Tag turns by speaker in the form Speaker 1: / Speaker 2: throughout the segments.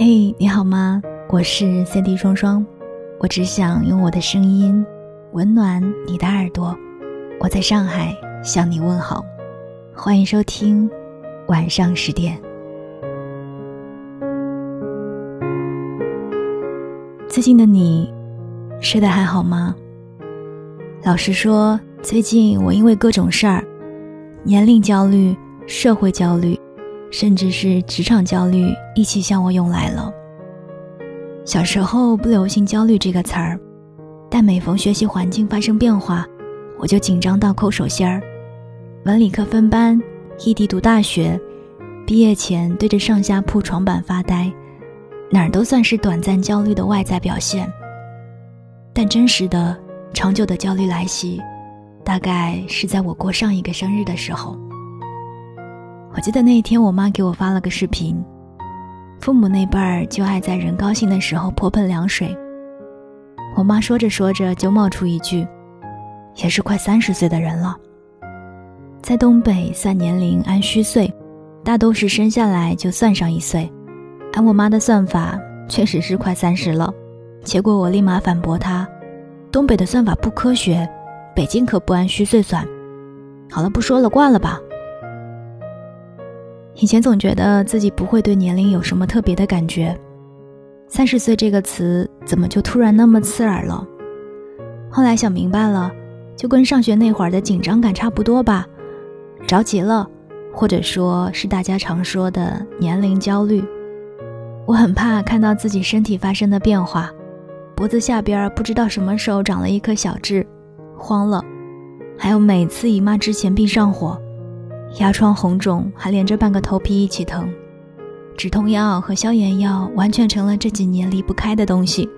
Speaker 1: 嘿，你好吗？我是 CD 双双，我只想用我的声音温暖你的耳朵。我在上海向你问好，欢迎收听晚上十点。最近的你睡得还好吗？老实说，最近我因为各种事儿，年龄焦虑、社会焦虑，甚至是职场焦虑一起向我涌来了。小时候不流行“焦虑”这个词儿，但每逢学习环境发生变化，我就紧张到抠手心儿。文理科分班，异地读大学，毕业前对着上下铺床板发呆，哪儿都算是短暂焦虑的外在表现。但真实的。长久的焦虑来袭，大概是在我过上一个生日的时候。我记得那一天，我妈给我发了个视频。父母那辈儿就爱在人高兴的时候泼盆凉水。我妈说着说着就冒出一句：“也是快三十岁的人了。”在东北算年龄按虚岁，大都是生下来就算上一岁。按我妈的算法，确实是快三十了。结果我立马反驳她。东北的算法不科学，北京可不按虚岁算。好了，不说了，挂了吧。以前总觉得自己不会对年龄有什么特别的感觉，三十岁这个词怎么就突然那么刺耳了？后来想明白了，就跟上学那会儿的紧张感差不多吧，着急了，或者说是大家常说的年龄焦虑。我很怕看到自己身体发生的变化。脖子下边不知道什么时候长了一颗小痣，慌了；还有每次姨妈之前必上火，牙疮红肿，还连着半个头皮一起疼。止痛药和消炎药完全成了这几年离不开的东西。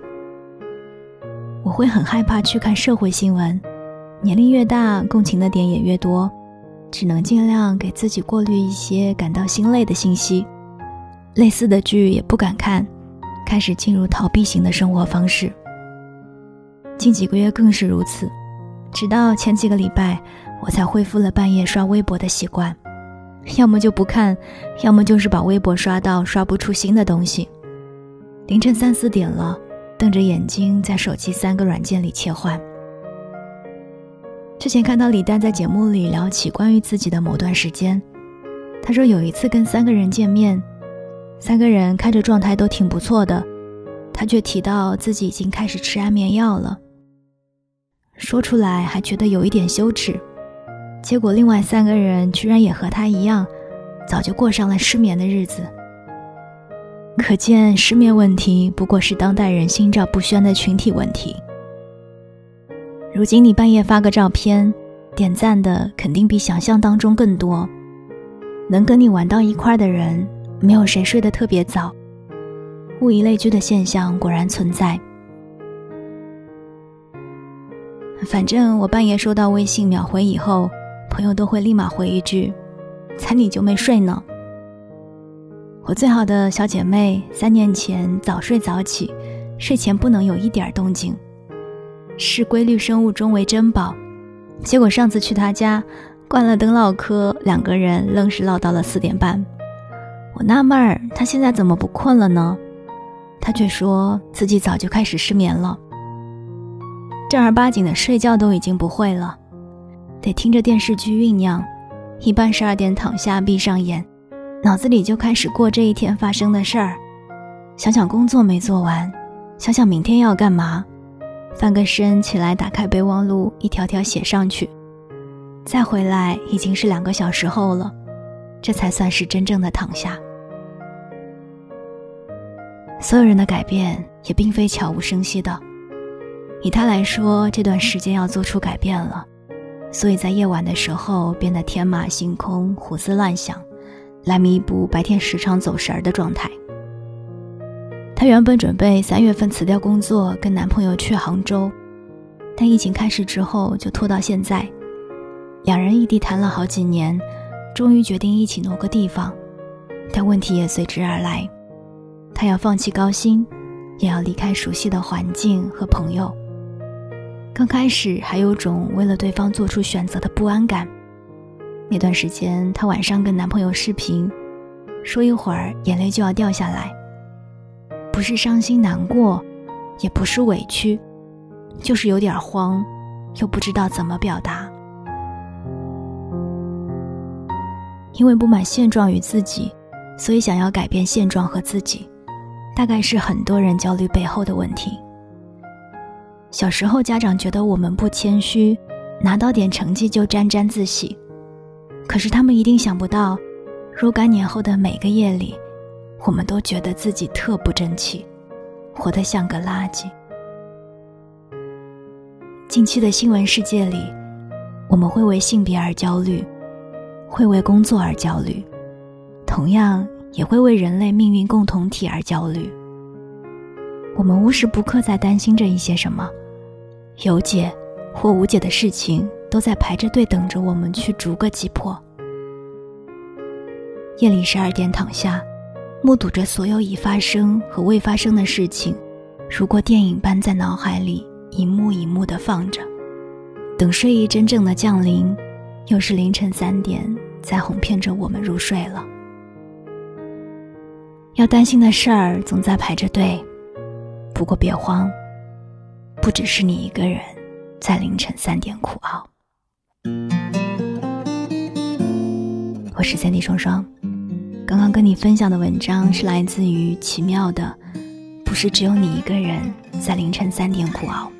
Speaker 1: 我会很害怕去看社会新闻，年龄越大，共情的点也越多，只能尽量给自己过滤一些感到心累的信息。类似的剧也不敢看。开始进入逃避型的生活方式，近几个月更是如此，直到前几个礼拜，我才恢复了半夜刷微博的习惯，要么就不看，要么就是把微博刷到刷不出新的东西。凌晨三四点了，瞪着眼睛在手机三个软件里切换。之前看到李诞在节目里聊起关于自己的某段时间，他说有一次跟三个人见面。三个人看着状态都挺不错的，他却提到自己已经开始吃安眠药了。说出来还觉得有一点羞耻，结果另外三个人居然也和他一样，早就过上了失眠的日子。可见失眠问题不过是当代人心照不宣的群体问题。如今你半夜发个照片，点赞的肯定比想象当中更多，能跟你玩到一块的人。没有谁睡得特别早，物以类聚的现象果然存在。反正我半夜收到微信秒回以后，朋友都会立马回一句：“才你就没睡呢。”我最好的小姐妹三年前早睡早起，睡前不能有一点动静，视规律生物钟为珍宝。结果上次去她家，关了灯唠嗑，两个人愣是唠到了四点半。我纳闷儿，她现在怎么不困了呢？她却说自己早就开始失眠了，正儿八经的睡觉都已经不会了，得听着电视剧酝酿，一般十二点躺下闭上眼，脑子里就开始过这一天发生的事儿，想想工作没做完，想想明天要干嘛，翻个身起来打开备忘录一条条写上去，再回来已经是两个小时后了。这才算是真正的躺下。所有人的改变也并非悄无声息的。以他来说，这段时间要做出改变了，所以在夜晚的时候变得天马行空、胡思乱想，来弥补白天时常走神儿的状态。她原本准备三月份辞掉工作，跟男朋友去杭州，但疫情开始之后就拖到现在。两人异地谈了好几年。终于决定一起挪个地方，但问题也随之而来。他要放弃高薪，也要离开熟悉的环境和朋友。刚开始还有种为了对方做出选择的不安感。那段时间，她晚上跟男朋友视频，说一会儿眼泪就要掉下来。不是伤心难过，也不是委屈，就是有点慌，又不知道怎么表达。因为不满现状与自己，所以想要改变现状和自己，大概是很多人焦虑背后的问题。小时候，家长觉得我们不谦虚，拿到点成绩就沾沾自喜，可是他们一定想不到，若干年后的每个夜里，我们都觉得自己特不争气，活得像个垃圾。近期的新闻世界里，我们会为性别而焦虑。会为工作而焦虑，同样也会为人类命运共同体而焦虑。我们无时不刻在担心着一些什么，有解或无解的事情都在排着队等着我们去逐个击破。夜里十二点躺下，目睹着所有已发生和未发生的事情，如过电影般在脑海里一幕一幕的放着，等睡意真正的降临。又是凌晨三点，在哄骗着我们入睡了。要担心的事儿总在排着队，不过别慌，不只是你一个人在凌晨三点苦熬。我是三弟双双，刚刚跟你分享的文章是来自于奇妙的，不是只有你一个人在凌晨三点苦熬，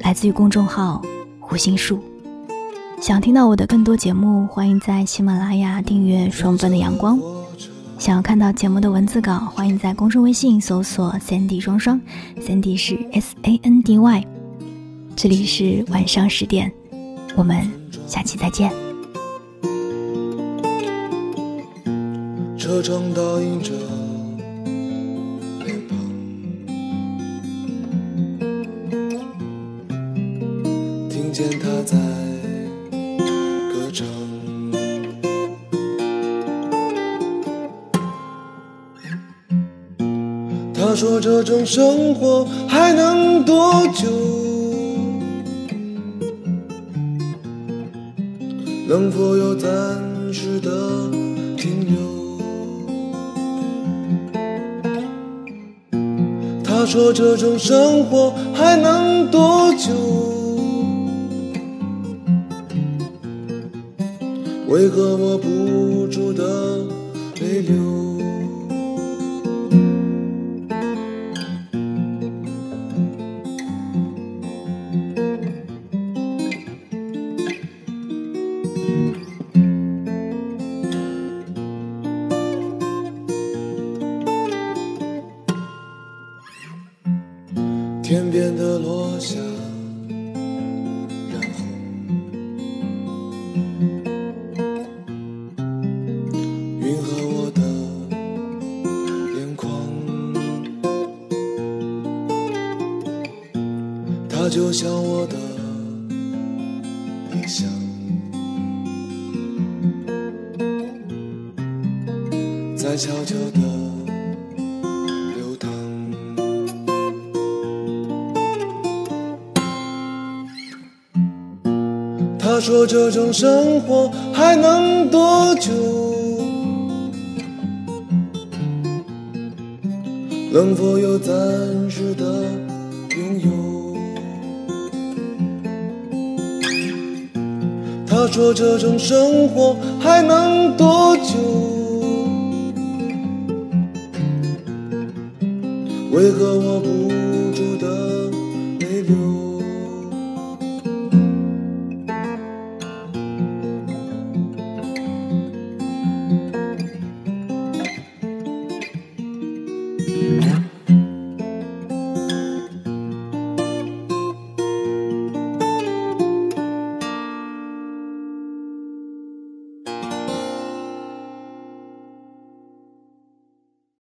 Speaker 1: 来自于公众号胡心树。想听到我的更多节目，欢迎在喜马拉雅订阅《双份的阳光》。想要看到节目的文字稿，欢迎在公众微信搜索 “Sandy 双双 ”，Sandy 是 S A N D Y。这里是晚上十点，我们下期再见。
Speaker 2: 车窗倒映着，听见他在。说：“这种生活还能多久？能否有暂时的停留？”他说：“这种生活还能多久？为何我不住的泪流？”天边的落霞染红云和我的眼眶，它就像我的理想，在悄悄地。他说：“这种生活还能多久？能否有暂时的拥有？”他说：“这种生活还能多久？为何我不？”